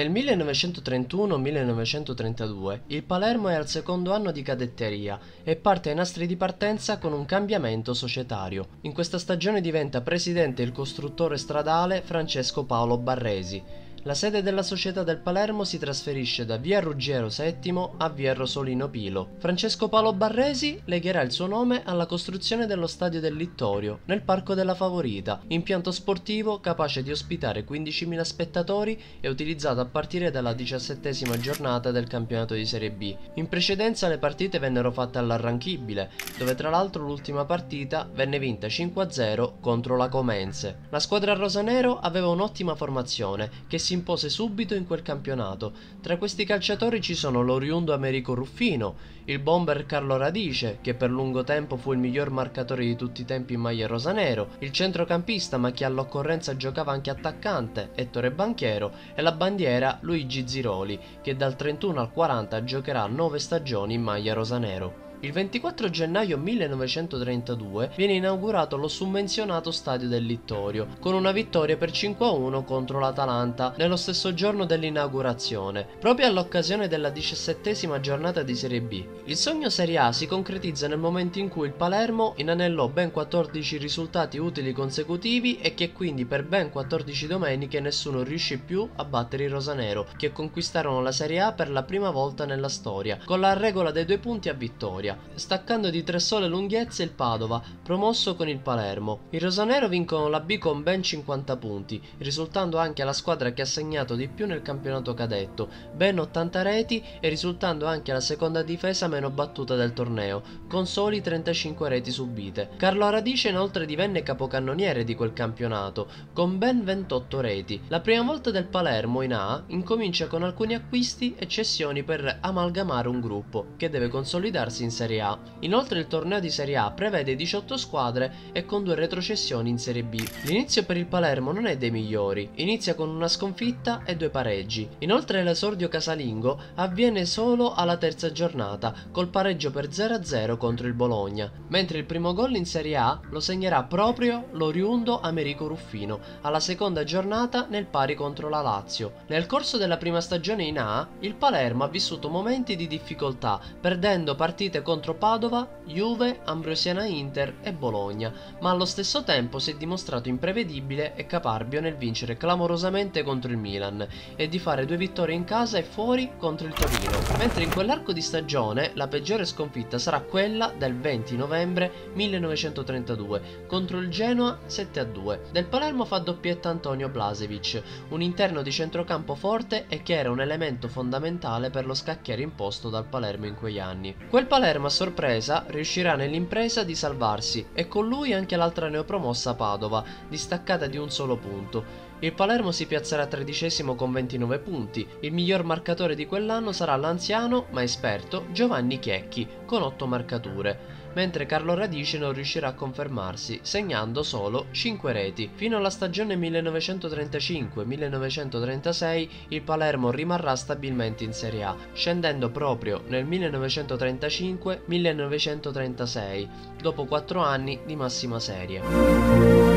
Nel 1931-1932 il Palermo è al secondo anno di cadetteria e parte ai nastri di partenza con un cambiamento societario. In questa stagione diventa presidente il costruttore stradale Francesco Paolo Barresi. La sede della società del Palermo si trasferisce da via Ruggiero VII a via Rosolino Pilo. Francesco Paolo Barresi legherà il suo nome alla costruzione dello stadio del Littorio, nel Parco della Favorita, impianto sportivo capace di ospitare 15.000 spettatori e utilizzato a partire dalla diciassettesima giornata del campionato di Serie B. In precedenza le partite vennero fatte all'Arranchibile, dove tra l'altro l'ultima partita venne vinta 5-0 contro la Comense. La squadra rosanero aveva un'ottima formazione che si si impose subito in quel campionato. Tra questi calciatori ci sono l'oriundo Americo Ruffino, il bomber Carlo Radice, che per lungo tempo fu il miglior marcatore di tutti i tempi in maglia rosanero, il centrocampista ma che all'occorrenza giocava anche attaccante, Ettore Banchiero, e la bandiera Luigi Ziroli, che dal 31 al 40 giocherà 9 stagioni in maglia rosanero. Il 24 gennaio 1932 viene inaugurato lo summenzionato stadio del Littorio, con una vittoria per 5-1 contro l'Atalanta nello stesso giorno dell'inaugurazione, proprio all'occasione della diciassettesima giornata di Serie B. Il sogno Serie A si concretizza nel momento in cui il Palermo inanellò ben 14 risultati utili consecutivi e che quindi per ben 14 domeniche nessuno riuscì più a battere i rosanero, che conquistarono la Serie A per la prima volta nella storia, con la regola dei due punti a vittoria vittoria, staccando di tre sole lunghezze il Padova, promosso con il Palermo. I rosanero vincono la B con ben 50 punti, risultando anche la squadra che ha segnato di più nel campionato cadetto, ben 80 reti e risultando anche la seconda difesa meno battuta del torneo, con soli 35 reti subite. Carlo Aradice inoltre divenne capocannoniere di quel campionato, con ben 28 reti. La prima volta del Palermo in A incomincia con alcuni acquisti e cessioni per amalgamare un gruppo, che deve consolidarsi in Serie A. Inoltre il torneo di Serie A prevede 18 squadre e con due retrocessioni in Serie B. L'inizio per il Palermo non è dei migliori, inizia con una sconfitta e due pareggi. Inoltre l'esordio casalingo avviene solo alla terza giornata, col pareggio per 0-0 contro il Bologna, mentre il primo gol in Serie A lo segnerà proprio l'oriundo Americo Ruffino, alla seconda giornata nel pari contro la Lazio. Nel corso della prima stagione in A, il Palermo ha vissuto momenti di difficoltà, perdendo partite contro Padova, Juve, Ambrosiana Inter e Bologna, ma allo stesso tempo si è dimostrato imprevedibile e caparbio nel vincere clamorosamente contro il Milan e di fare due vittorie in casa e fuori contro il Torino. Mentre in quell'arco di stagione la peggiore sconfitta sarà quella del 20 novembre 1932 contro il Genoa 7-2. Del Palermo fa doppietta Antonio Blasevic, un interno di centrocampo forte e che era un elemento fondamentale per lo scacchiere imposto dal Palermo in quegli anni. Quel Palermo Palermo a sorpresa riuscirà nell'impresa di salvarsi e con lui anche l'altra neopromossa Padova, distaccata di un solo punto. Il Palermo si piazzerà tredicesimo con 29 punti. Il miglior marcatore di quell'anno sarà l'anziano ma esperto Giovanni Chiecchi con 8 marcature mentre Carlo Radice non riuscirà a confermarsi, segnando solo 5 reti. Fino alla stagione 1935-1936 il Palermo rimarrà stabilmente in Serie A, scendendo proprio nel 1935-1936, dopo 4 anni di massima serie.